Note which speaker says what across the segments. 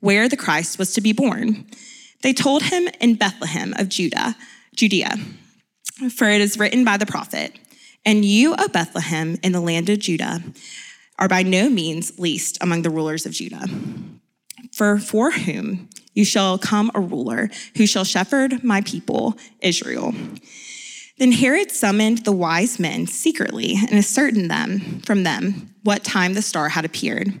Speaker 1: where the Christ was to be born. They told him in Bethlehem of Judah, Judea, for it is written by the prophet, And you, O Bethlehem, in the land of Judah, are by no means least among the rulers of Judah. For for whom you shall come a ruler who shall shepherd my people, Israel. Then Herod summoned the wise men secretly and ascertained them from them what time the star had appeared.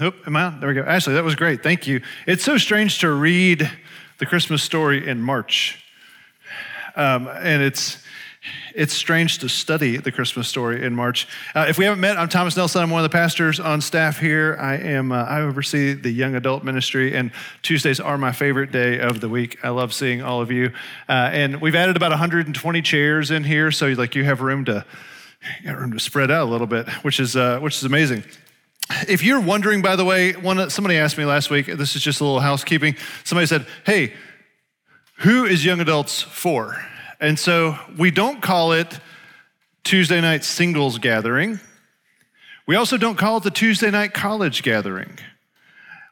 Speaker 2: Oop, am I? There we go. Ashley, that was great. Thank you. It's so strange to read the Christmas story in March. Um, and it's it's strange to study the Christmas story in March. Uh, if we haven't met, I'm Thomas Nelson. I'm one of the pastors on staff here. I am uh, I oversee the young adult ministry, and Tuesdays are my favorite day of the week. I love seeing all of you. Uh, and we've added about 120 chairs in here, so like you have room to you room to spread out a little bit, which is uh, which is amazing. If you're wondering, by the way, one, somebody asked me last week, this is just a little housekeeping. Somebody said, Hey, who is young adults for? And so we don't call it Tuesday night singles gathering. We also don't call it the Tuesday night college gathering.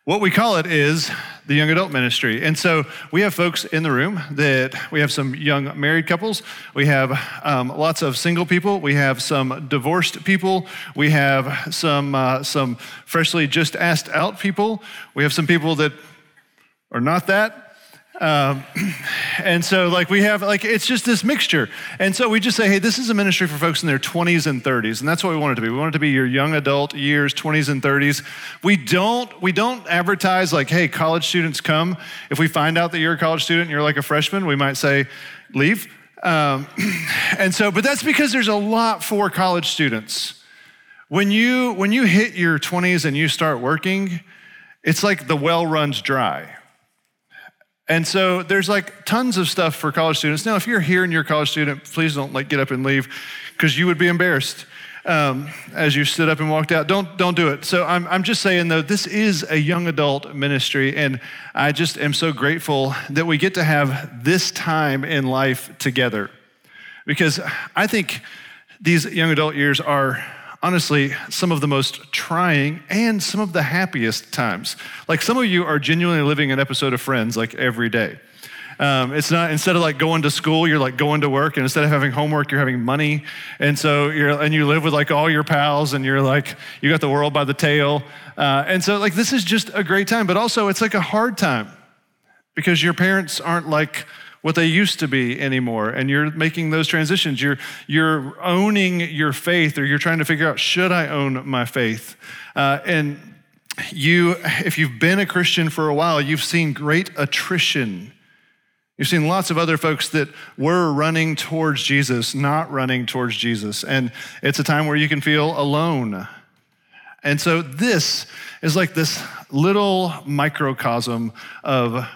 Speaker 2: What we call it is the young adult ministry. And so we have folks in the room that we have some young married couples, we have um, lots of single people, we have some divorced people, we have some, uh, some freshly just asked out people, we have some people that are not that. Um, and so, like, we have, like, it's just this mixture. And so we just say, hey, this is a ministry for folks in their 20s and 30s. And that's what we want it to be. We want it to be your young adult years, 20s and 30s. We don't, we don't advertise, like, hey, college students come. If we find out that you're a college student and you're like a freshman, we might say, leave. Um, and so, but that's because there's a lot for college students. When you, when you hit your 20s and you start working, it's like the well runs dry and so there's like tons of stuff for college students. Now, if you're here and you're a college student, please don't like get up and leave because you would be embarrassed um, as you stood up and walked out. Don't, don't do it. So I'm, I'm just saying though, this is a young adult ministry. And I just am so grateful that we get to have this time in life together because I think these young adult years are honestly some of the most trying and some of the happiest times. Like some of you are genuinely living an episode of Friends like every day. Um, it's not instead of like going to school, you're like going to work, and instead of having homework, you're having money, and so you're and you live with like all your pals, and you're like you got the world by the tail, uh, and so like this is just a great time, but also it's like a hard time because your parents aren't like what they used to be anymore and you're making those transitions you're you're owning your faith or you're trying to figure out should i own my faith uh, and you if you've been a christian for a while you've seen great attrition You've seen lots of other folks that were running towards Jesus, not running towards Jesus. And it's a time where you can feel alone. And so this is like this little microcosm of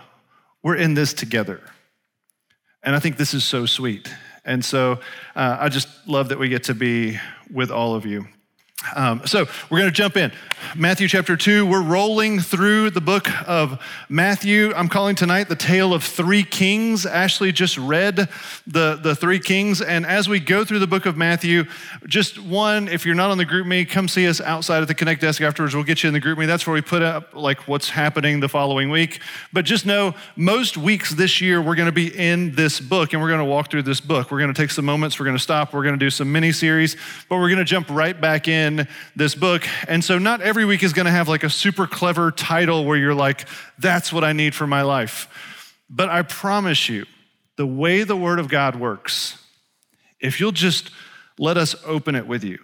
Speaker 2: we're in this together. And I think this is so sweet. And so uh, I just love that we get to be with all of you. Um, so we're going to jump in. Matthew chapter 2, we're rolling through the book of Matthew. I'm calling tonight the tale of three kings. Ashley just read the, the three kings. And as we go through the book of Matthew, just one, if you're not on the GroupMe, come see us outside at the Connect desk afterwards. We'll get you in the GroupMe. That's where we put up like what's happening the following week. But just know most weeks this year, we're going to be in this book and we're going to walk through this book. We're going to take some moments, we're going to stop, we're going to do some mini series, but we're going to jump right back in this book. And so, not every week is going to have like a super clever title where you're like, that's what I need for my life. But I promise you, the way the Word of God works, if you'll just let us open it with you,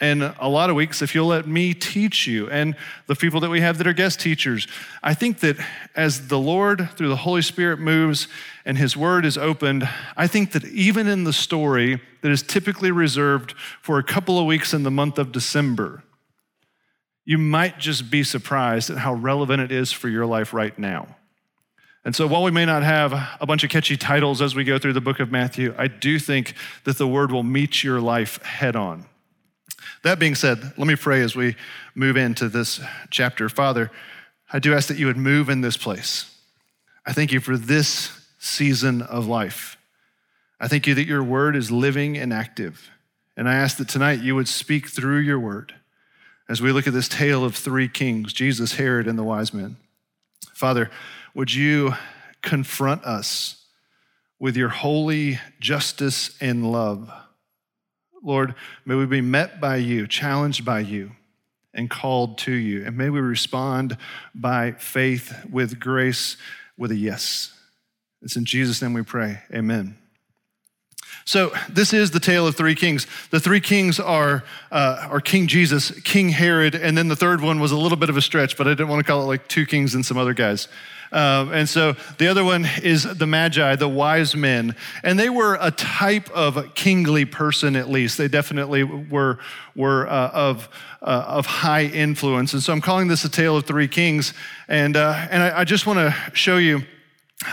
Speaker 2: and a lot of weeks, if you'll let me teach you and the people that we have that are guest teachers, I think that as the Lord, through the Holy Spirit, moves and His Word is opened, I think that even in the story that is typically reserved for a couple of weeks in the month of December, you might just be surprised at how relevant it is for your life right now. And so, while we may not have a bunch of catchy titles as we go through the book of Matthew, I do think that the Word will meet your life head on. That being said, let me pray as we move into this chapter. Father, I do ask that you would move in this place. I thank you for this season of life. I thank you that your word is living and active. And I ask that tonight you would speak through your word as we look at this tale of three kings Jesus, Herod, and the wise men. Father, would you confront us with your holy justice and love? Lord, may we be met by you, challenged by you, and called to you. And may we respond by faith with grace with a yes. It's in Jesus' name we pray. Amen. So this is the tale of three kings. The three kings are, uh, are King Jesus, King Herod, and then the third one was a little bit of a stretch, but I didn't want to call it like two kings and some other guys. Um, and so the other one is the Magi, the wise men. And they were a type of kingly person, at least. They definitely were, were uh, of, uh, of high influence. And so I'm calling this a tale of three kings. And, uh, and I, I just want to show you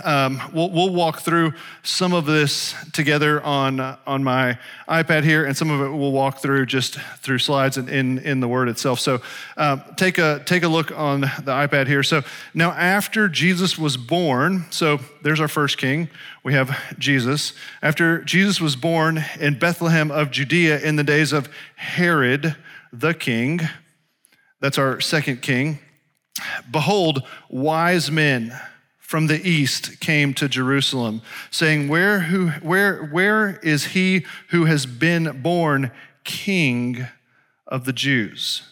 Speaker 2: um, we'll, we'll, walk through some of this together on, uh, on my iPad here, and some of it we'll walk through just through slides and in, in the Word itself. So um, take, a, take a look on the iPad here. So now, after Jesus was born, so there's our first king. We have Jesus. After Jesus was born in Bethlehem of Judea in the days of Herod the king, that's our second king. Behold, wise men from the east came to Jerusalem, saying, Where, who, where, where is he who has been born king of the Jews?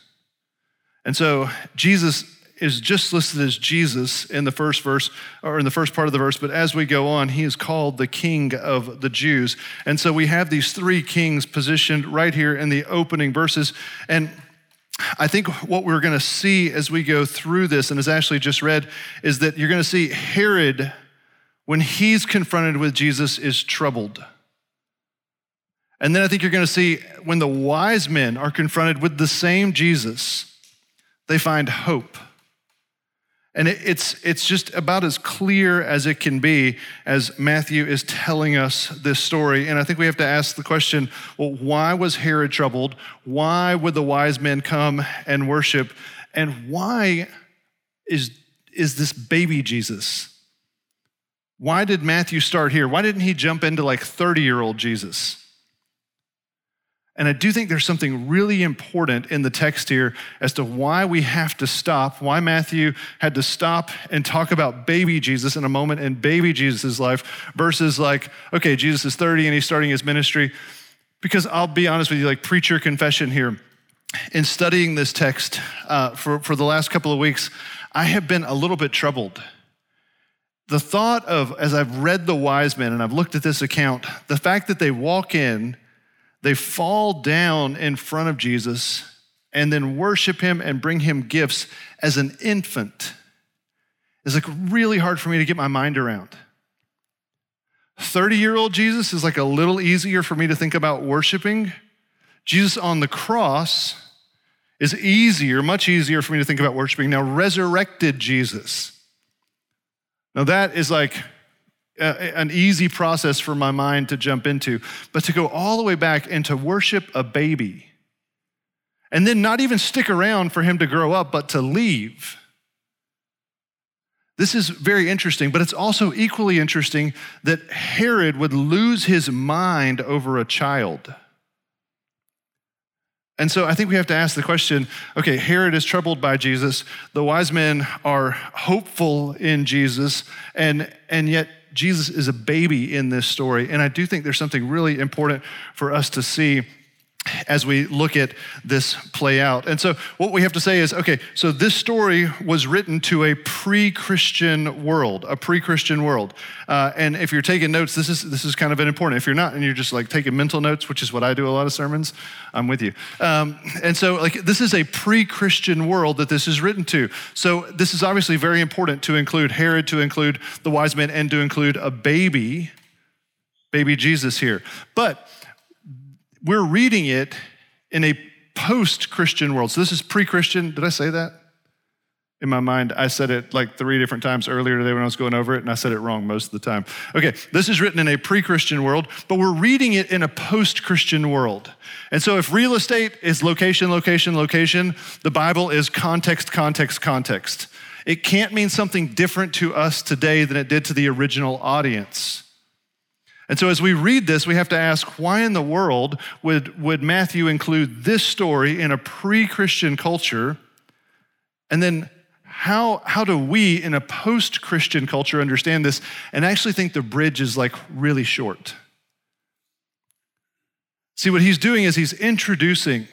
Speaker 2: And so Jesus is just listed as Jesus in the first verse, or in the first part of the verse, but as we go on, he is called the King of the Jews. And so we have these three kings positioned right here in the opening verses. And I think what we're going to see as we go through this, and as Ashley just read, is that you're going to see Herod, when he's confronted with Jesus, is troubled. And then I think you're going to see when the wise men are confronted with the same Jesus, they find hope. And it's, it's just about as clear as it can be as Matthew is telling us this story. And I think we have to ask the question well, why was Herod troubled? Why would the wise men come and worship? And why is, is this baby Jesus? Why did Matthew start here? Why didn't he jump into like 30 year old Jesus? And I do think there's something really important in the text here as to why we have to stop, why Matthew had to stop and talk about baby Jesus in a moment in baby Jesus' life versus like, okay, Jesus is 30 and he's starting his ministry. Because I'll be honest with you, like preacher confession here. In studying this text uh, for, for the last couple of weeks, I have been a little bit troubled. The thought of, as I've read the wise men and I've looked at this account, the fact that they walk in they fall down in front of Jesus and then worship him and bring him gifts as an infant is like really hard for me to get my mind around. 30 year old Jesus is like a little easier for me to think about worshiping. Jesus on the cross is easier, much easier for me to think about worshiping. Now, resurrected Jesus. Now, that is like an easy process for my mind to jump into, but to go all the way back and to worship a baby and then not even stick around for him to grow up, but to leave. This is very interesting, but it's also equally interesting that Herod would lose his mind over a child. And so I think we have to ask the question okay, Herod is troubled by Jesus. The wise men are hopeful in Jesus, and, and yet Jesus is a baby in this story. And I do think there's something really important for us to see as we look at this play out. And so, what we have to say is okay, so this story was written to a pre Christian world, a pre Christian world. Uh, and if you're taking notes, this is, this is kind of an important. If you're not and you're just like taking mental notes, which is what I do a lot of sermons, I'm with you. Um, and so, like, this is a pre Christian world that this is written to. So, this is obviously very important to include Herod, to include the wise men, and to include a baby, baby Jesus here. But we're reading it in a post Christian world. So this is pre Christian. Did I say that? In my mind, I said it like three different times earlier today when I was going over it, and I said it wrong most of the time. Okay, this is written in a pre Christian world, but we're reading it in a post Christian world. And so if real estate is location, location, location, the Bible is context, context, context. It can't mean something different to us today than it did to the original audience. And so, as we read this, we have to ask why in the world would, would Matthew include this story in a pre Christian culture? And then, how, how do we in a post Christian culture understand this and actually think the bridge is like really short? See, what he's doing is he's introducing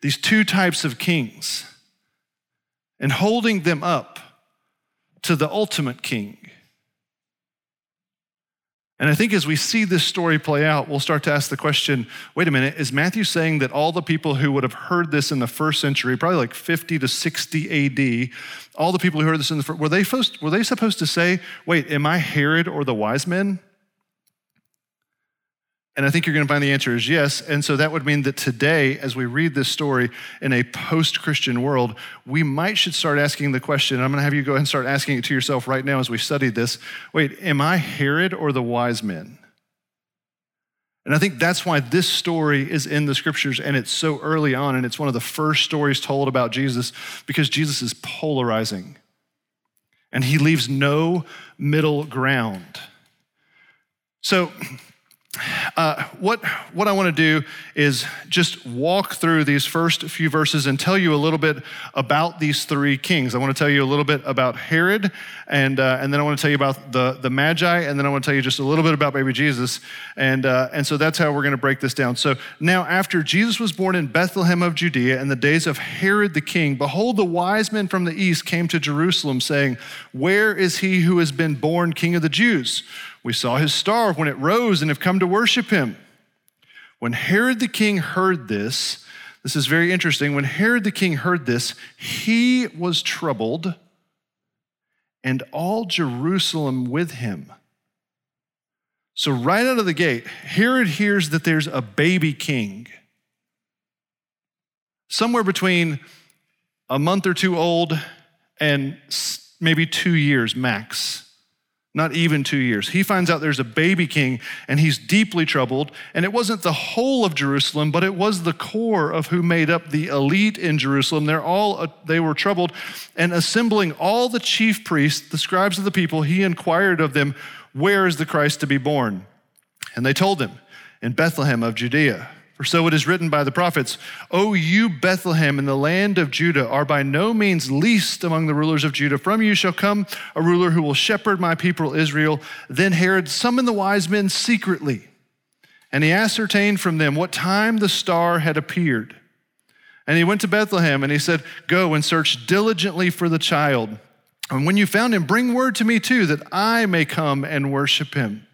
Speaker 2: these two types of kings and holding them up to the ultimate king and I think as we see this story play out, we'll start to ask the question wait a minute, is Matthew saying that all the people who would have heard this in the first century, probably like 50 to 60 AD, all the people who heard this in the first, were they, supposed, were they supposed to say, wait, am I Herod or the wise men? And I think you're going to find the answer is yes. And so that would mean that today, as we read this story in a post Christian world, we might should start asking the question. I'm going to have you go ahead and start asking it to yourself right now as we study this. Wait, am I Herod or the wise men? And I think that's why this story is in the scriptures and it's so early on and it's one of the first stories told about Jesus because Jesus is polarizing and he leaves no middle ground. So, uh, what, what I want to do is just walk through these first few verses and tell you a little bit about these three kings. I want to tell you a little bit about Herod, and, uh, and then I want to tell you about the, the Magi, and then I want to tell you just a little bit about baby Jesus. And, uh, and so that's how we're going to break this down. So now, after Jesus was born in Bethlehem of Judea in the days of Herod the king, behold, the wise men from the east came to Jerusalem, saying, Where is he who has been born king of the Jews? We saw his star when it rose and have come to worship him. When Herod the king heard this, this is very interesting. When Herod the king heard this, he was troubled, and all Jerusalem with him. So, right out of the gate, Herod hears that there's a baby king, somewhere between a month or two old and maybe two years max not even two years. He finds out there's a baby king and he's deeply troubled. And it wasn't the whole of Jerusalem, but it was the core of who made up the elite in Jerusalem. They're all, uh, they were troubled. And assembling all the chief priests, the scribes of the people, he inquired of them, Where is the Christ to be born? And they told him, In Bethlehem of Judea. For so it is written by the prophets, O you Bethlehem in the land of Judah are by no means least among the rulers of Judah. From you shall come a ruler who will shepherd my people Israel. Then Herod summoned the wise men secretly, and he ascertained from them what time the star had appeared. And he went to Bethlehem and he said, Go and search diligently for the child. And when you found him, bring word to me too, that I may come and worship him.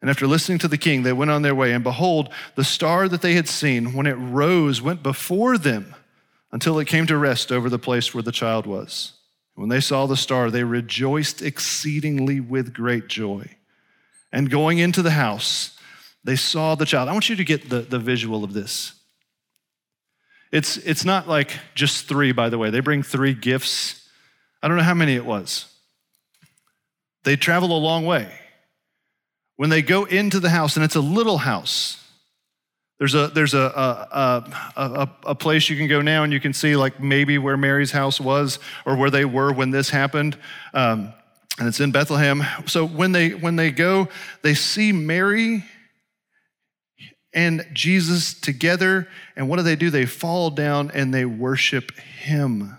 Speaker 2: And after listening to the king, they went on their way. And behold, the star that they had seen, when it rose, went before them until it came to rest over the place where the child was. When they saw the star, they rejoiced exceedingly with great joy. And going into the house, they saw the child. I want you to get the, the visual of this. It's, it's not like just three, by the way. They bring three gifts. I don't know how many it was. They travel a long way when they go into the house, and it's a little house, There's a there's a a, a a, place you can go now and you can see like maybe where Mary's house was or where they were when this happened, um, and it's in Bethlehem. So when they when they go, they see Mary and Jesus together, and what do they do? They fall down and they worship Him.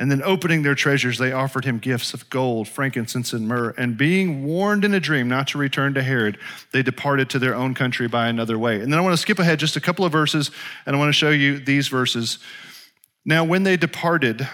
Speaker 2: And then, opening their treasures, they offered him gifts of gold, frankincense, and myrrh. And being warned in a dream not to return to Herod, they departed to their own country by another way. And then I want to skip ahead just a couple of verses, and I want to show you these verses. Now, when they departed,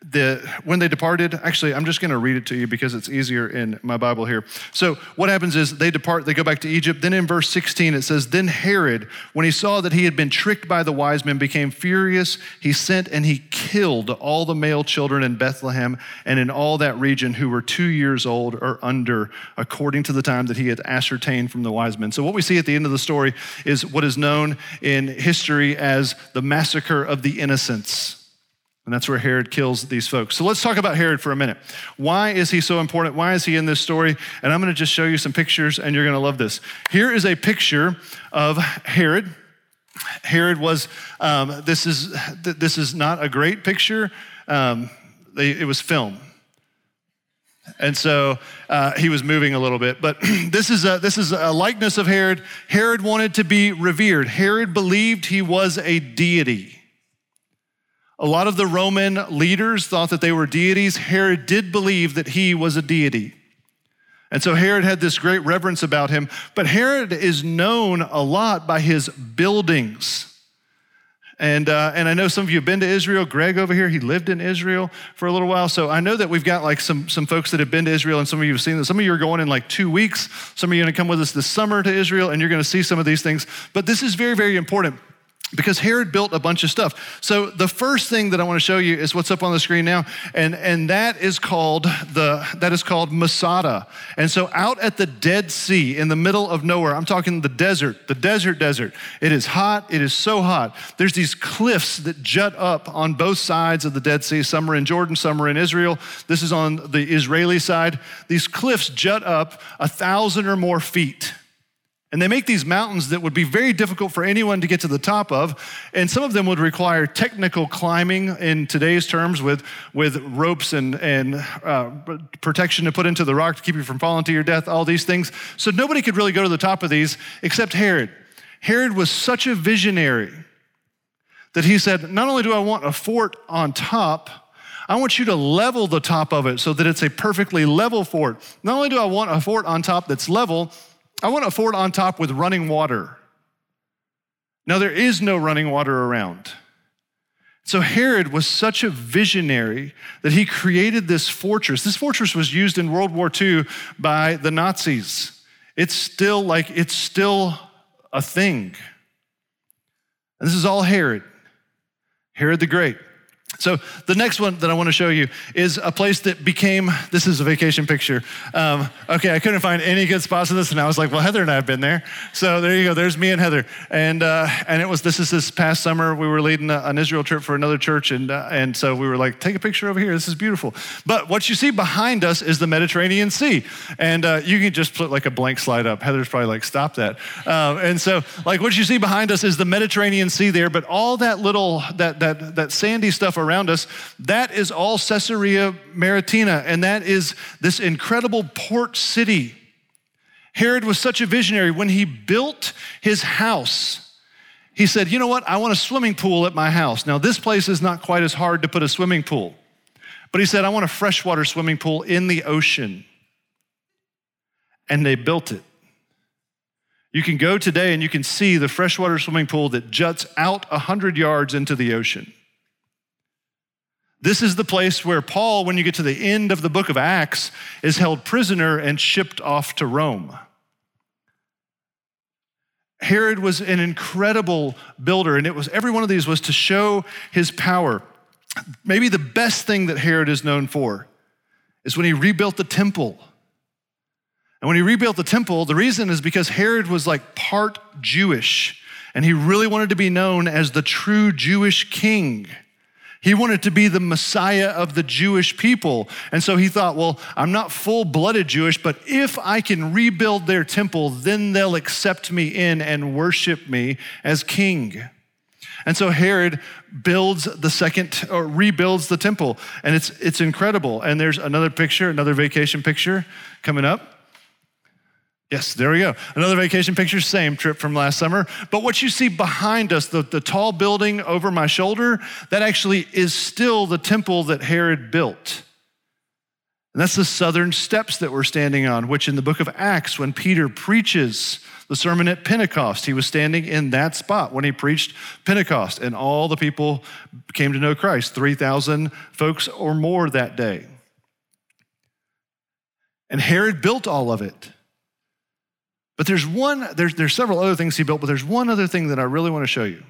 Speaker 2: the, when they departed, actually, I'm just going to read it to you because it's easier in my Bible here. So, what happens is they depart, they go back to Egypt. Then in verse 16, it says, Then Herod, when he saw that he had been tricked by the wise men, became furious. He sent and he killed all the male children in Bethlehem and in all that region who were two years old or under, according to the time that he had ascertained from the wise men. So, what we see at the end of the story is what is known in history as the massacre of the innocents. And that's where Herod kills these folks. So let's talk about Herod for a minute. Why is he so important? Why is he in this story? And I'm going to just show you some pictures, and you're going to love this. Here is a picture of Herod. Herod was, um, this, is, this is not a great picture, um, it was film. And so uh, he was moving a little bit. But this is, a, this is a likeness of Herod. Herod wanted to be revered, Herod believed he was a deity. A lot of the Roman leaders thought that they were deities. Herod did believe that he was a deity. And so Herod had this great reverence about him. But Herod is known a lot by his buildings. And, uh, and I know some of you have been to Israel. Greg over here, he lived in Israel for a little while. So I know that we've got like some, some folks that have been to Israel, and some of you have seen this. Some of you are going in like two weeks. Some of you are going to come with us this summer to Israel, and you're going to see some of these things. But this is very, very important because Herod built a bunch of stuff. So the first thing that I want to show you is what's up on the screen now, and, and that is called the that is called Masada. And so out at the Dead Sea in the middle of nowhere, I'm talking the desert, the desert desert. It is hot, it is so hot. There's these cliffs that jut up on both sides of the Dead Sea. Some are in Jordan, some are in Israel. This is on the Israeli side. These cliffs jut up a thousand or more feet. And they make these mountains that would be very difficult for anyone to get to the top of. And some of them would require technical climbing in today's terms with, with ropes and, and uh, protection to put into the rock to keep you from falling to your death, all these things. So nobody could really go to the top of these except Herod. Herod was such a visionary that he said, Not only do I want a fort on top, I want you to level the top of it so that it's a perfectly level fort. Not only do I want a fort on top that's level, I want a fort on top with running water. Now, there is no running water around. So, Herod was such a visionary that he created this fortress. This fortress was used in World War II by the Nazis. It's still like, it's still a thing. And this is all Herod, Herod the Great. So, the next one that I want to show you is a place that became this is a vacation picture. Um, okay, I couldn't find any good spots in this, and I was like, well, Heather and I have been there. So, there you go. There's me and Heather. And, uh, and it was this is this past summer. We were leading a, an Israel trip for another church, and, uh, and so we were like, take a picture over here. This is beautiful. But what you see behind us is the Mediterranean Sea. And uh, you can just put like a blank slide up. Heather's probably like, stop that. Um, and so, like, what you see behind us is the Mediterranean Sea there, but all that little, that, that, that sandy stuff around us, that is all Caesarea Maritima, and that is this incredible port city. Herod was such a visionary. When he built his house, he said, You know what? I want a swimming pool at my house. Now, this place is not quite as hard to put a swimming pool, but he said, I want a freshwater swimming pool in the ocean. And they built it. You can go today and you can see the freshwater swimming pool that juts out 100 yards into the ocean. This is the place where Paul, when you get to the end of the book of Acts, is held prisoner and shipped off to Rome. Herod was an incredible builder, and it was every one of these was to show his power. Maybe the best thing that Herod is known for is when he rebuilt the temple. And when he rebuilt the temple, the reason is because Herod was like part Jewish, and he really wanted to be known as the true Jewish king. He wanted to be the Messiah of the Jewish people. And so he thought, well, I'm not full blooded Jewish, but if I can rebuild their temple, then they'll accept me in and worship me as king. And so Herod builds the second or rebuilds the temple, and it's it's incredible. And there's another picture, another vacation picture coming up. Yes, there we go. Another vacation picture, same trip from last summer. But what you see behind us, the, the tall building over my shoulder, that actually is still the temple that Herod built. And that's the southern steps that we're standing on, which in the book of Acts, when Peter preaches the sermon at Pentecost, he was standing in that spot when he preached Pentecost, and all the people came to know Christ 3,000 folks or more that day. And Herod built all of it. But there's one, there's, there's several other things he built, but there's one other thing that I really want to show you.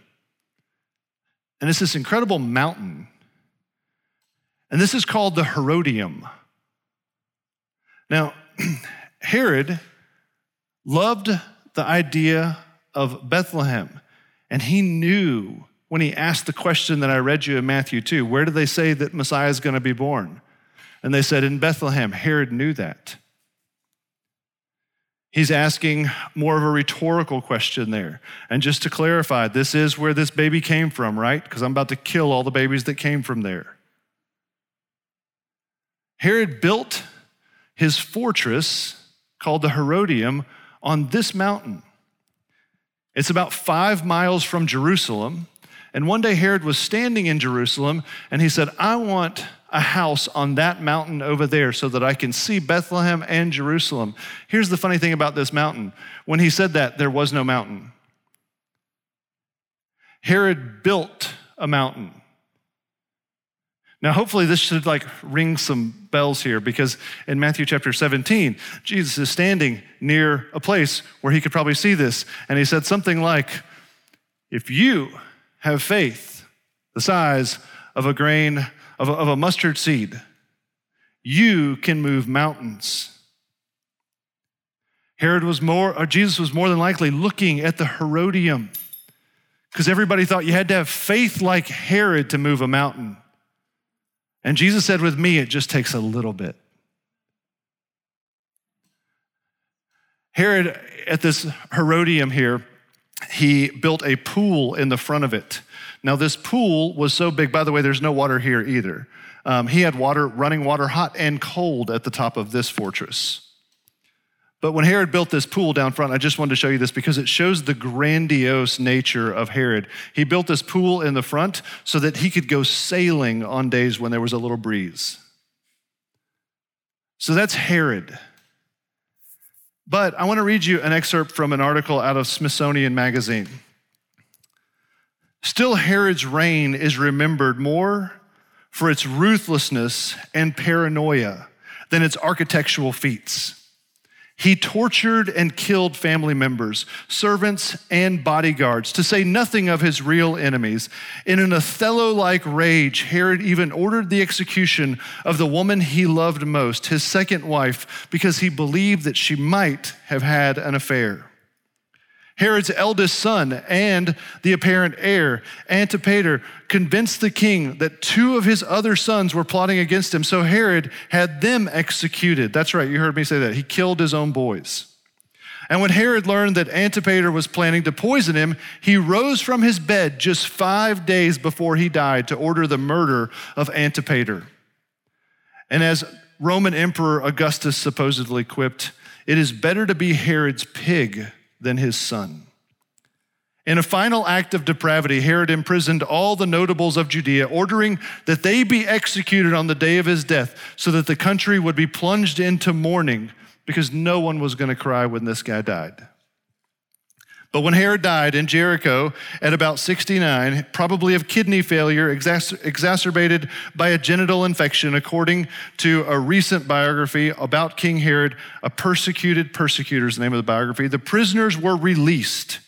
Speaker 2: And it's this incredible mountain. And this is called the Herodium. Now, Herod loved the idea of Bethlehem, and he knew when he asked the question that I read you in Matthew 2 where do they say that Messiah is going to be born? And they said, in Bethlehem. Herod knew that. He's asking more of a rhetorical question there. And just to clarify, this is where this baby came from, right? Because I'm about to kill all the babies that came from there. Herod built his fortress called the Herodium on this mountain. It's about five miles from Jerusalem. And one day Herod was standing in Jerusalem and he said, I want a house on that mountain over there so that I can see Bethlehem and Jerusalem. Here's the funny thing about this mountain when he said that, there was no mountain. Herod built a mountain. Now, hopefully, this should like ring some bells here because in Matthew chapter 17, Jesus is standing near a place where he could probably see this. And he said something like, If you have faith the size of a grain of a, of a mustard seed, you can move mountains. Herod was more, or Jesus was more than likely looking at the Herodium because everybody thought you had to have faith like Herod to move a mountain. And Jesus said, with me, it just takes a little bit. Herod, at this Herodium here, he built a pool in the front of it. Now, this pool was so big, by the way, there's no water here either. Um, he had water, running water, hot and cold at the top of this fortress. But when Herod built this pool down front, I just wanted to show you this because it shows the grandiose nature of Herod. He built this pool in the front so that he could go sailing on days when there was a little breeze. So that's Herod. But I want to read you an excerpt from an article out of Smithsonian Magazine. Still, Herod's reign is remembered more for its ruthlessness and paranoia than its architectural feats. He tortured and killed family members, servants, and bodyguards, to say nothing of his real enemies. In an Othello like rage, Herod even ordered the execution of the woman he loved most, his second wife, because he believed that she might have had an affair. Herod's eldest son and the apparent heir, Antipater, convinced the king that two of his other sons were plotting against him, so Herod had them executed. That's right, you heard me say that. He killed his own boys. And when Herod learned that Antipater was planning to poison him, he rose from his bed just five days before he died to order the murder of Antipater. And as Roman Emperor Augustus supposedly quipped, it is better to be Herod's pig than his son. In a final act of depravity, Herod imprisoned all the notables of Judea, ordering that they be executed on the day of his death, so that the country would be plunged into mourning because no one was going to cry when this guy died. But when Herod died in Jericho at about 69, probably of kidney failure exacerbated by a genital infection, according to a recent biography about King Herod, a persecuted persecutor is the name of the biography, the prisoners were released.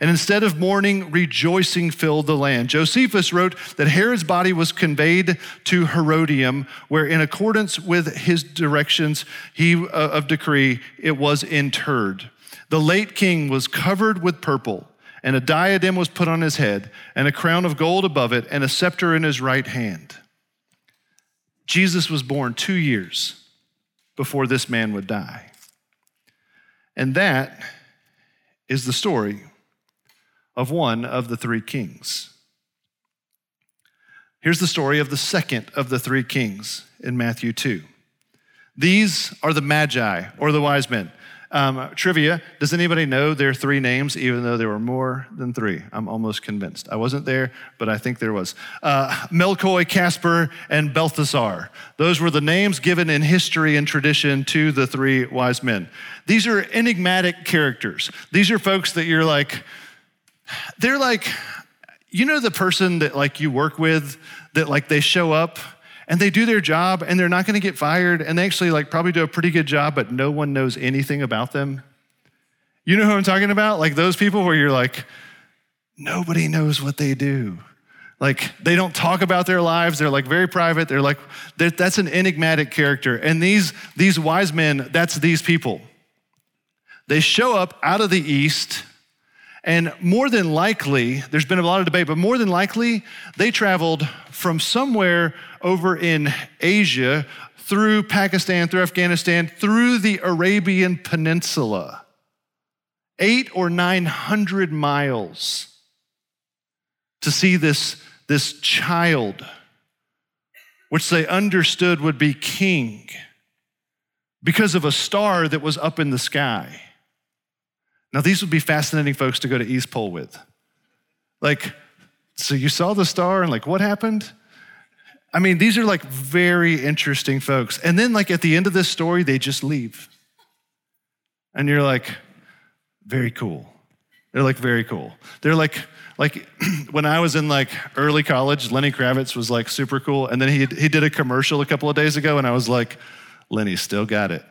Speaker 2: And instead of mourning, rejoicing filled the land. Josephus wrote that Herod's body was conveyed to Herodium, where, in accordance with his directions he, uh, of decree, it was interred. The late king was covered with purple and a diadem was put on his head, and a crown of gold above it, and a scepter in his right hand. Jesus was born two years before this man would die. And that is the story of one of the three kings. Here's the story of the second of the three kings in Matthew 2. These are the Magi, or the wise men. Um, trivia Does anybody know their three names, even though there were more than three? I'm almost convinced. I wasn't there, but I think there was. Uh, Melchior, Caspar, and Balthasar. Those were the names given in history and tradition to the three wise men. These are enigmatic characters. These are folks that you're like, they're like, you know, the person that like you work with that like they show up and they do their job and they're not going to get fired and they actually like probably do a pretty good job but no one knows anything about them. You know who i'm talking about? Like those people where you're like nobody knows what they do. Like they don't talk about their lives they're like very private they're like they're, that's an enigmatic character and these these wise men that's these people. They show up out of the east and more than likely, there's been a lot of debate, but more than likely, they traveled from somewhere over in Asia through Pakistan, through Afghanistan, through the Arabian Peninsula. Eight or 900 miles to see this, this child, which they understood would be king because of a star that was up in the sky. Now, these would be fascinating folks to go to East Pole with. Like, so you saw the star and like, what happened? I mean, these are like very interesting folks. And then, like, at the end of this story, they just leave. And you're like, very cool. They're like, very cool. They're like, like when I was in like early college, Lenny Kravitz was like super cool. And then he, he did a commercial a couple of days ago, and I was like, Lenny still got it.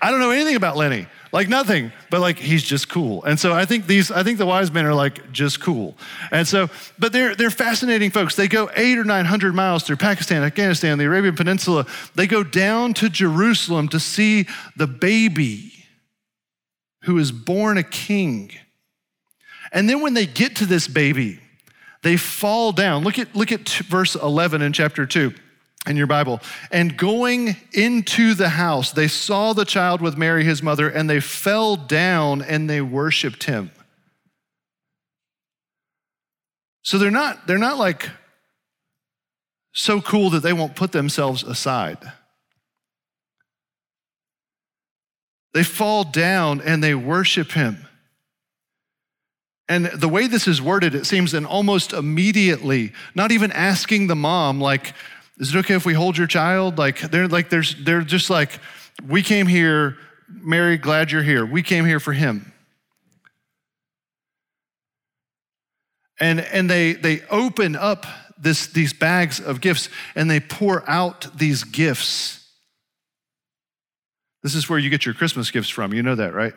Speaker 2: I don't know anything about Lenny, like nothing, but like he's just cool. And so I think these, I think the wise men are like just cool. And so, but they're they're fascinating folks. They go eight or nine hundred miles through Pakistan, Afghanistan, the Arabian Peninsula. They go down to Jerusalem to see the baby who is born a king. And then when they get to this baby, they fall down. Look at look at verse 11 in chapter 2 in your Bible. And going into the house, they saw the child with Mary, his mother, and they fell down and they worshiped him. So they're not, they're not like so cool that they won't put themselves aside. They fall down and they worship him. And the way this is worded, it seems, and almost immediately, not even asking the mom, like, is it okay if we hold your child? Like they're like there's they're just like, we came here, Mary, glad you're here. We came here for him. And and they they open up this these bags of gifts and they pour out these gifts. This is where you get your Christmas gifts from. You know that, right?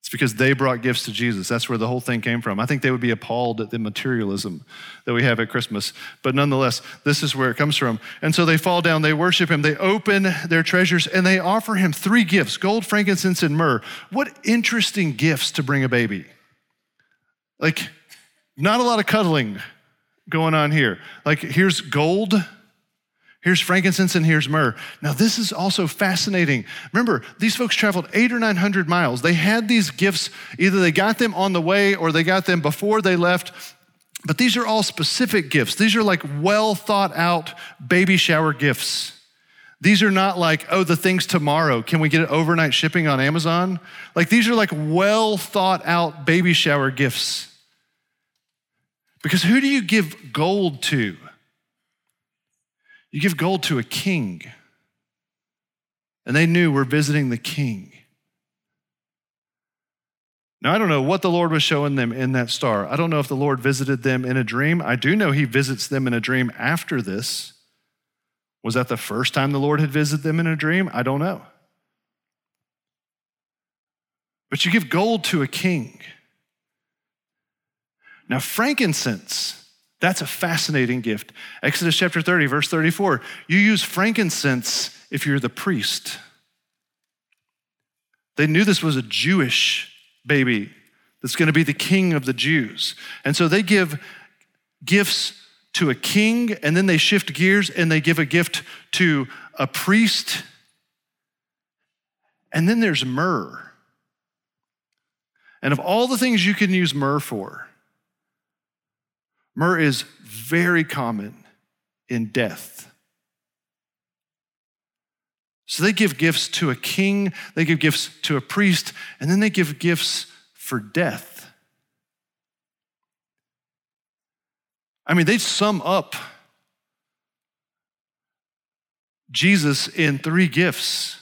Speaker 2: It's because they brought gifts to Jesus. That's where the whole thing came from. I think they would be appalled at the materialism that we have at Christmas. But nonetheless, this is where it comes from. And so they fall down, they worship him, they open their treasures, and they offer him three gifts gold, frankincense, and myrrh. What interesting gifts to bring a baby. Like, not a lot of cuddling going on here. Like, here's gold Here's frankincense and here's myrrh. Now, this is also fascinating. Remember, these folks traveled eight or 900 miles. They had these gifts, either they got them on the way or they got them before they left. But these are all specific gifts. These are like well thought out baby shower gifts. These are not like, oh, the thing's tomorrow. Can we get it overnight shipping on Amazon? Like, these are like well thought out baby shower gifts. Because who do you give gold to? You give gold to a king. And they knew we're visiting the king. Now, I don't know what the Lord was showing them in that star. I don't know if the Lord visited them in a dream. I do know he visits them in a dream after this. Was that the first time the Lord had visited them in a dream? I don't know. But you give gold to a king. Now, frankincense that's a fascinating gift. Exodus chapter 30, verse 34. You use frankincense if you're the priest. They knew this was a Jewish baby that's going to be the king of the Jews. And so they give gifts to a king, and then they shift gears and they give a gift to a priest. And then there's myrrh. And of all the things you can use myrrh for, myrrh is very common in death. So they give gifts to a king, they give gifts to a priest, and then they give gifts for death. I mean, they sum up Jesus in three gifts.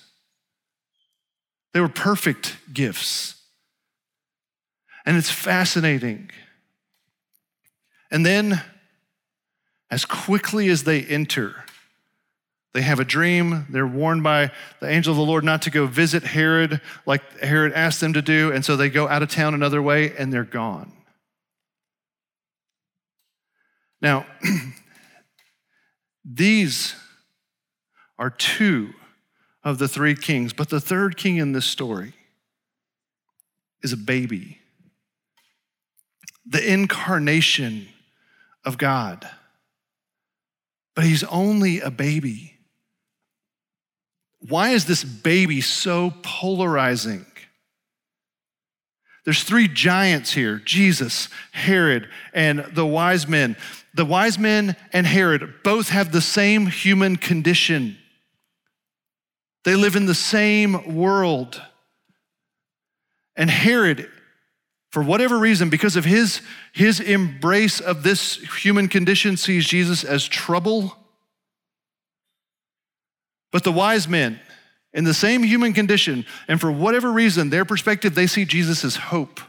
Speaker 2: They were perfect gifts. And it's fascinating. And then, as quickly as they enter, they have a dream. They're warned by the angel of the Lord not to go visit Herod like Herod asked them to do. And so they go out of town another way and they're gone. Now, these are two of the three kings, but the third king in this story is a baby, the incarnation of God. But he's only a baby. Why is this baby so polarizing? There's three giants here Jesus, Herod, and the wise men. The wise men and Herod both have the same human condition. They live in the same world. And Herod, for whatever reason, because of his, his embrace of this human condition, sees Jesus as trouble. But the wise men, in the same human condition, and for whatever reason, their perspective, they see Jesus as hope.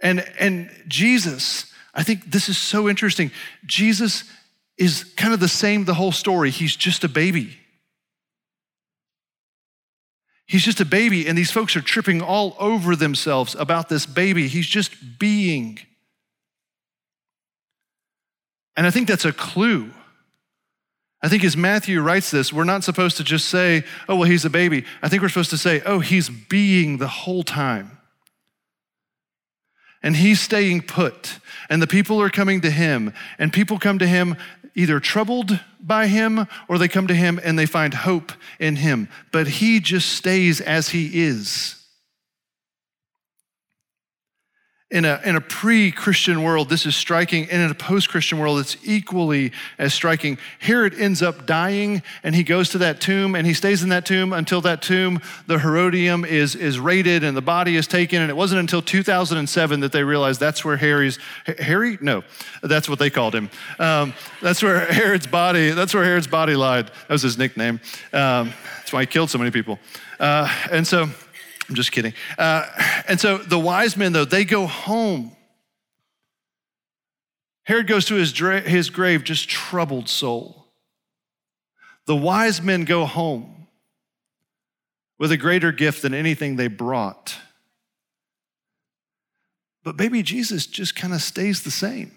Speaker 2: And, and Jesus, I think this is so interesting. Jesus is kind of the same the whole story. He's just a baby. He's just a baby, and these folks are tripping all over themselves about this baby. He's just being. And I think that's a clue I think as Matthew writes this, we're not supposed to just say, oh, well, he's a baby. I think we're supposed to say, oh, he's being the whole time. And he's staying put. And the people are coming to him. And people come to him either troubled by him or they come to him and they find hope in him. But he just stays as he is in a, in a pre Christian world, this is striking. And in a post Christian world, it's equally as striking. Herod ends up dying, and he goes to that tomb, and he stays in that tomb until that tomb, the Herodium, is, is raided and the body is taken. And it wasn't until 2007 that they realized that's where Harry's, Harry? No, that's what they called him. Um, that's where Herod's body, that's where Herod's body lied. That was his nickname. Um, that's why he killed so many people. Uh, and so, I'm just kidding. Uh, and so the wise men, though, they go home. Herod goes to his, dra- his grave just troubled soul. The wise men go home with a greater gift than anything they brought. But baby Jesus just kind of stays the same,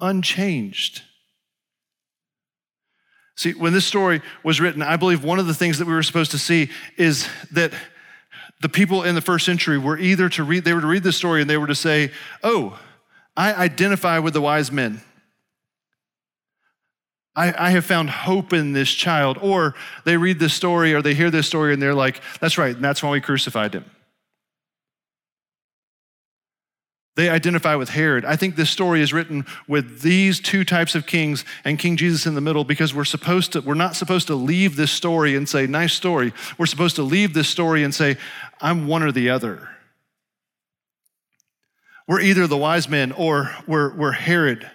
Speaker 2: unchanged. See, when this story was written, I believe one of the things that we were supposed to see is that the people in the first century were either to read, they were to read this story and they were to say, Oh, I identify with the wise men. I, I, have found hope in this child. Or they read this story or they hear this story and they're like, That's right, and that's why we crucified him. They identify with Herod. I think this story is written with these two types of kings and King Jesus in the middle because we're supposed to, we're not supposed to leave this story and say, nice story. We're supposed to leave this story and say, I'm one or the other. We're either the wise men or we're, we're Herod.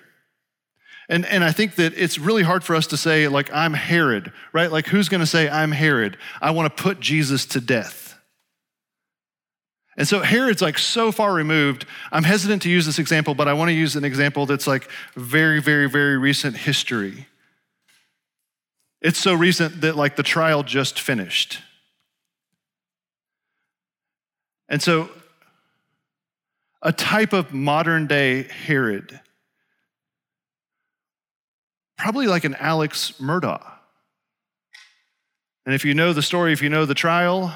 Speaker 2: And, and I think that it's really hard for us to say, like, I'm Herod, right? Like, who's going to say, I'm Herod? I want to put Jesus to death. And so Herod's like so far removed. I'm hesitant to use this example, but I want to use an example that's like very, very, very recent history. It's so recent that like the trial just finished. And so a type of modern day Herod, probably like an Alex Murdaugh. And if you know the story, if you know the trial,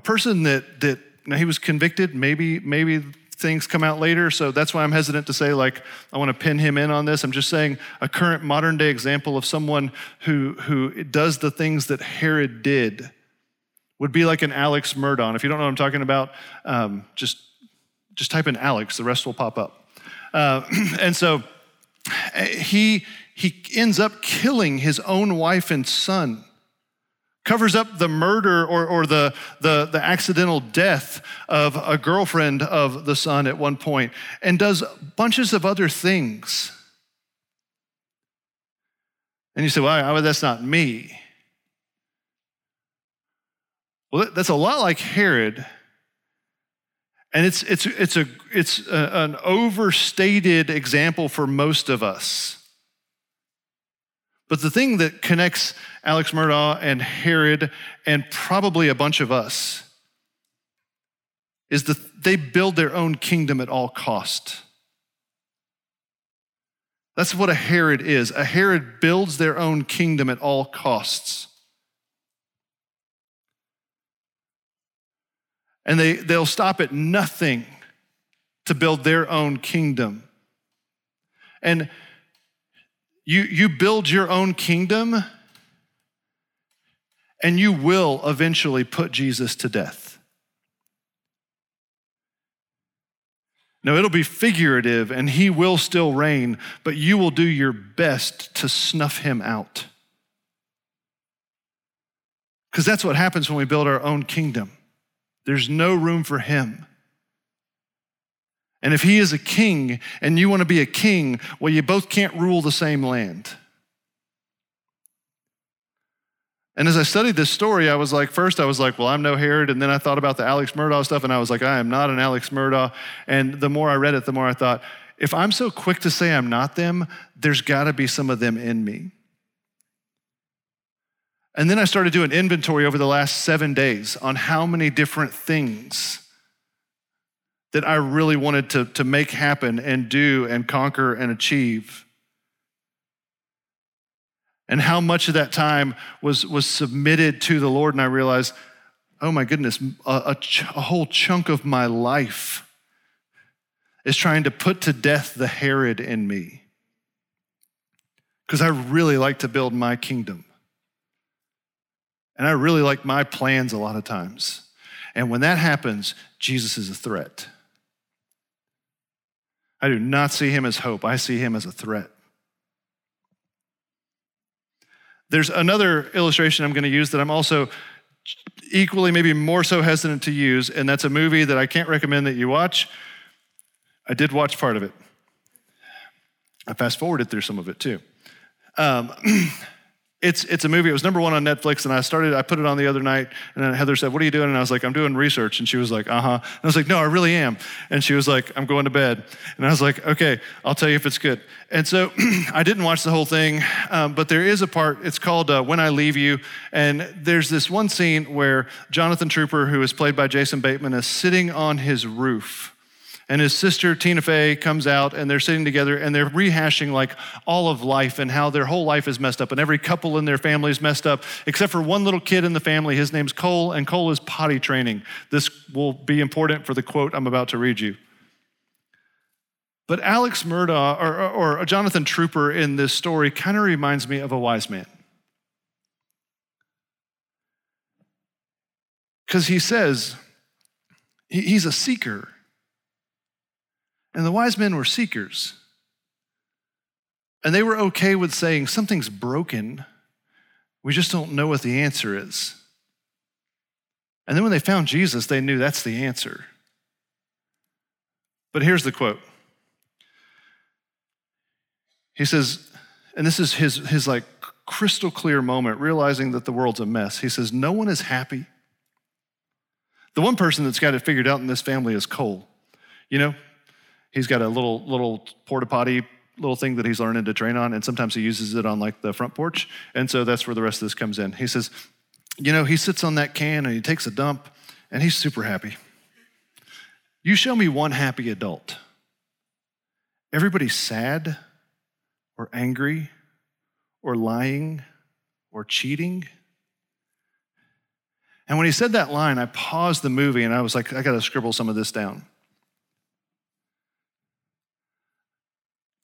Speaker 2: person that, that now he was convicted, maybe, maybe things come out later, so that's why I'm hesitant to say, like, I want to pin him in on this. I'm just saying a current modern day example of someone who, who does the things that Herod did would be like an Alex Murdaugh. If you don't know what I'm talking about, um, just, just type in Alex, the rest will pop up. Uh, and so he, he ends up killing his own wife and son covers up the murder or, or the, the, the accidental death of a girlfriend of the son at one point, and does bunches of other things. And you say, well, that's not me. Well, that's a lot like Herod. And it's, it's, it's, a, it's a, an overstated example for most of us. But the thing that connects Alex Murdaugh and Herod and probably a bunch of us is that they build their own kingdom at all cost. That's what a Herod is. A Herod builds their own kingdom at all costs. And they, they'll stop at nothing to build their own kingdom. And you, you build your own kingdom, and you will eventually put Jesus to death. Now, it'll be figurative, and he will still reign, but you will do your best to snuff him out. Because that's what happens when we build our own kingdom. There's no room for him. And if he is a king and you want to be a king, well, you both can't rule the same land. And as I studied this story, I was like, first, I was like, well, I'm no Herod. And then I thought about the Alex Murdaugh stuff, and I was like, I am not an Alex Murdaugh. And the more I read it, the more I thought, if I'm so quick to say I'm not them, there's got to be some of them in me. And then I started doing inventory over the last seven days on how many different things that I really wanted to, to make happen and do and conquer and achieve. And how much of that time was, was submitted to the Lord. And I realized, oh my goodness, a, a, ch- a whole chunk of my life is trying to put to death the Herod in me. Because I really like to build my kingdom. And I really like my plans a lot of times. And when that happens, Jesus is a threat. I do not see him as hope, I see him as a threat. There's another illustration I'm going to use that I'm also equally, maybe more so hesitant to use, and that's a movie that I can't recommend that you watch. I did watch part of it. I fast forwarded through some of it too. Um, It's, it's a movie. It was number one on Netflix, and I started, I put it on the other night, and then Heather said, What are you doing? And I was like, I'm doing research. And she was like, Uh huh. And I was like, No, I really am. And she was like, I'm going to bed. And I was like, Okay, I'll tell you if it's good. And so I didn't watch the whole thing, um, but there is a part, it's called uh, When I Leave You. And there's this one scene where Jonathan Tropper, who is played by Jason Bateman, is sitting on his roof and his sister Tina Fey comes out and they're sitting together and they're rehashing like all of life and how their whole life is messed up and every couple in their family is messed up except for one little kid in the family. His name's Cole and Cole is potty training. This will be important for the quote I'm about to read you. But Alex Murdaugh or, or, or Jonathan Tropper in this story kind of reminds me of a wise man. Because he says he's a seeker and the wise men were seekers. And they were okay with saying, something's broken. We just don't know what the answer is. And then when they found Jesus, they knew that's the answer. But here's the quote. He says, and this is his, his like crystal clear moment, realizing that the world's a mess. He says, No one is happy. The one person that's got it figured out in this family is Cole. You know, he's got a little little porta potty little thing that he's learning to train on, and sometimes he uses it on like the front porch. And so that's where the rest of this comes in. He says, you know, he sits on that can and he takes a dump, and he's super happy. You show me one happy adult. Everybody's sad or angry or lying or cheating. And when he said that line, I paused the movie and I was like, I got to scribble some of this down.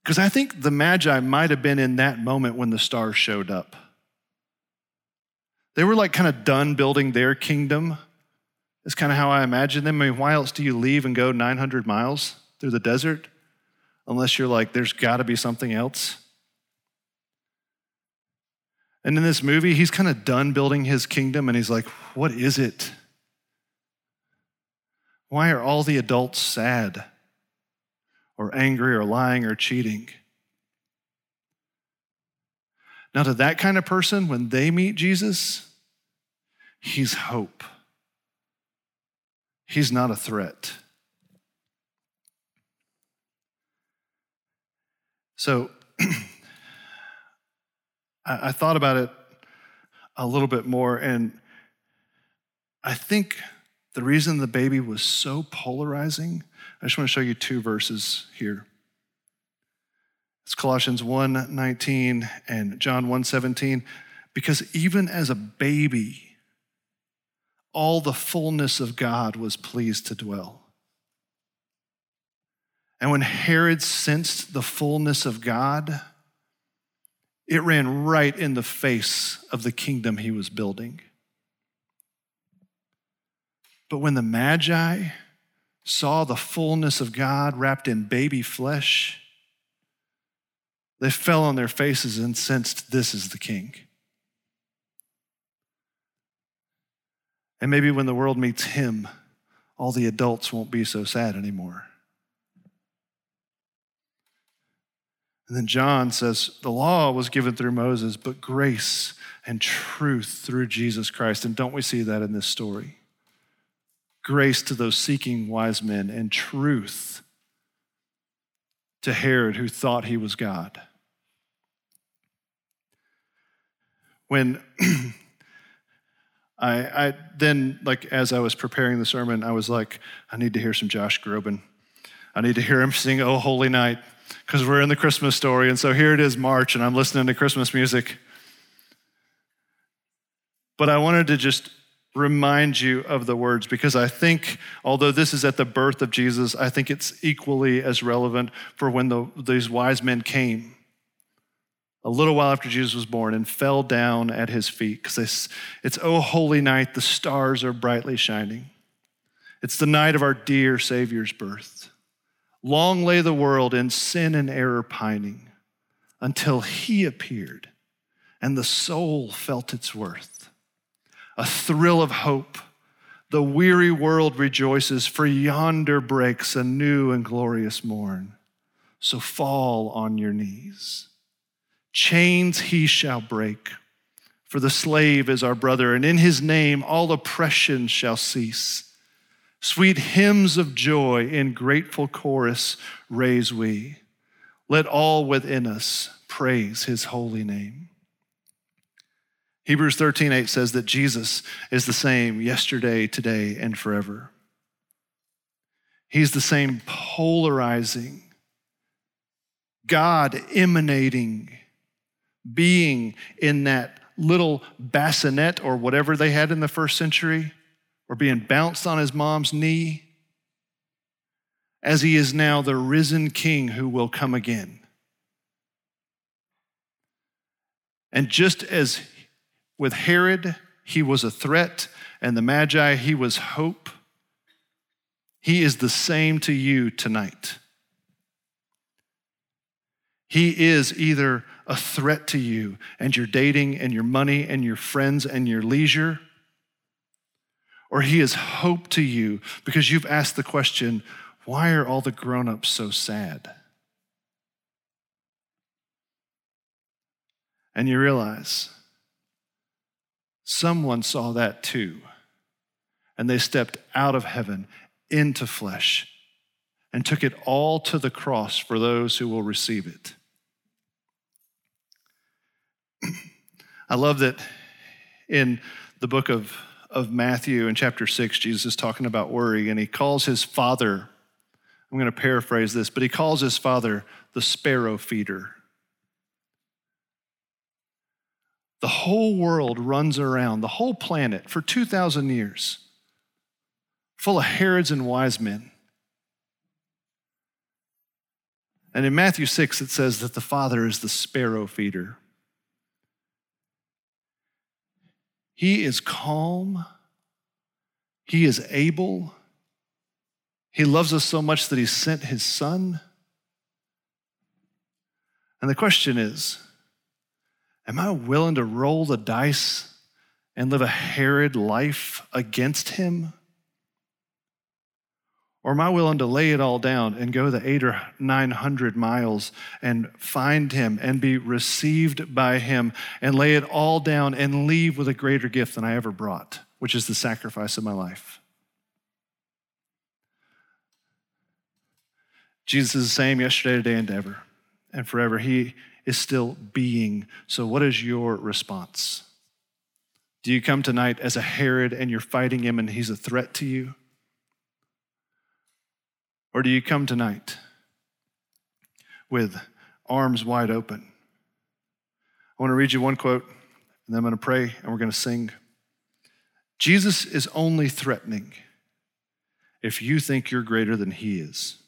Speaker 2: Because I think the Magi might have been in that moment when the stars showed up. They were like kind of done building their kingdom. Is kind of how I imagine them. I mean, why else do you leave and go 900 miles through the desert? Unless you're like, there's got to be something else. And in this movie, he's kind of done building his kingdom and he's like, what is it? Why are all the adults sad or angry or lying or cheating? Now, to that kind of person, when they meet Jesus, he's hope. He's not a threat. So, I, thought about it a little bit more, and I think the reason the baby was so polarizing, I just want to show you two verses here. It's Colossians 1:19 and John 1:17 because even as a baby all the fullness of God was pleased to dwell. And when Herod sensed the fullness of God, it ran right in the face of the kingdom he was building. But when the Magi saw the fullness of God wrapped in baby flesh, they fell on their faces and sensed this is the king. And maybe when the world meets him, all the adults won't be so sad anymore. And then John says, the law was given through Moses, but grace and truth through Jesus Christ. And don't we see that in this story? Grace to those seeking wise men and truth to Herod who thought he was God. When I, I, then, like, as I was preparing the sermon, I was like, I need to hear some Josh Groban. I need to hear him sing Oh Holy Night because we're in the Christmas story. And so here it is, March, and I'm listening to Christmas music. But I wanted to just remind you of the words because I think, although this is at the birth of Jesus, I think it's equally as relevant for when the, these wise men came a little while after Jesus was born and fell down at his feet because it's, oh, holy night, the stars are brightly shining. It's the night of our dear Savior's birth. Long lay the world in sin and error pining until he appeared and the soul felt its worth. A thrill of hope. The weary world rejoices, for yonder breaks a new and glorious morn. So fall on your knees. Chains he shall break, for the slave is our brother, and in his name all oppression shall cease. Sweet hymns of joy in grateful chorus raise we. Let all within us praise his holy name. Hebrews 13, 8 says that Jesus is the same yesterday, today, and forever. He's the same polarizing, God emanating being in that little bassinet or whatever they had in the first century or being bounced on his mom's knee, as he is now the risen king who will come again. And just as with Herod, he was a threat, and the Magi, he was hope, he is the same to you tonight. He is either a threat to you and your dating and your money and your friends and your leisure or he is hope to you because you've asked the question, why are all the grown ups so sad? And you realize someone saw that too, and they stepped out of heaven into flesh and took it all to the cross for those who will receive it. I love that in the book of of Matthew in chapter 6, Jesus is talking about worry, and he calls his father, I'm going to paraphrase this, but he calls his father the sparrow feeder. The whole world runs around, the whole planet, for 2,000 years, full of Herods and wise men. And in Matthew 6, it says that the Father is the sparrow feeder. He is calm, He is able. He loves us so much that He sent His Son. And the question is Am I willing to roll the dice and live a Herod life against him? Or am I willing to lay it all down and go the eight or 900 miles and find him and be received by him and lay it all down and leave with a greater gift than I ever brought, which is the sacrifice of my life? Jesus is the same yesterday, today, and ever, and forever. He is still being. So, what is your response? Do you come tonight as a Herod and you're fighting him and he's a threat to you? Or do you come tonight with arms wide open? I want to read you one quote, and then I'm going to pray and we're going to sing. Jesus is only threatening if you think you're greater than he is.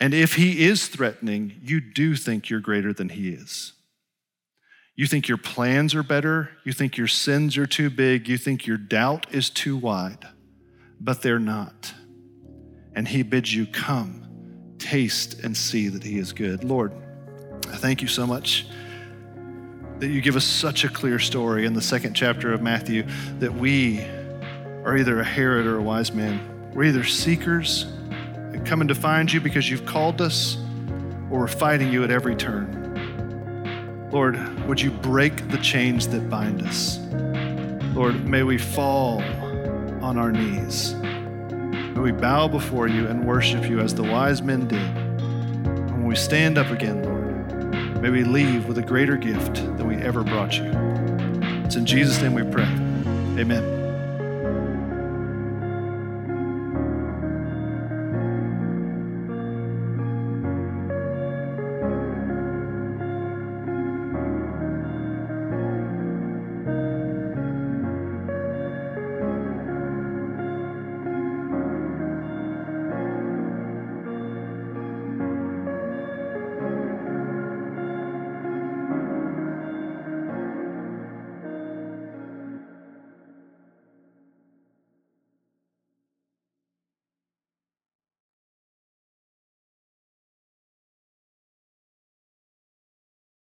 Speaker 2: And if he is threatening, you do think you're greater than he is. You think your plans are better. You think your sins are too big. You think your doubt is too wide, but they're not. And he bids you come, taste, and see that he is good. Lord, I thank you so much that you give us such a clear story in the second chapter of Matthew that we are either a Herod or a wise man. We're either seekers coming to find you because you've called us, or we're fighting you at every turn. Lord, would you break the chains that bind us? Lord, may we fall on our knees. May we bow before you and worship you as the wise men did. And when we stand up again, Lord, may we leave with a greater gift than we ever brought you. It's in Jesus' name we pray. Amen.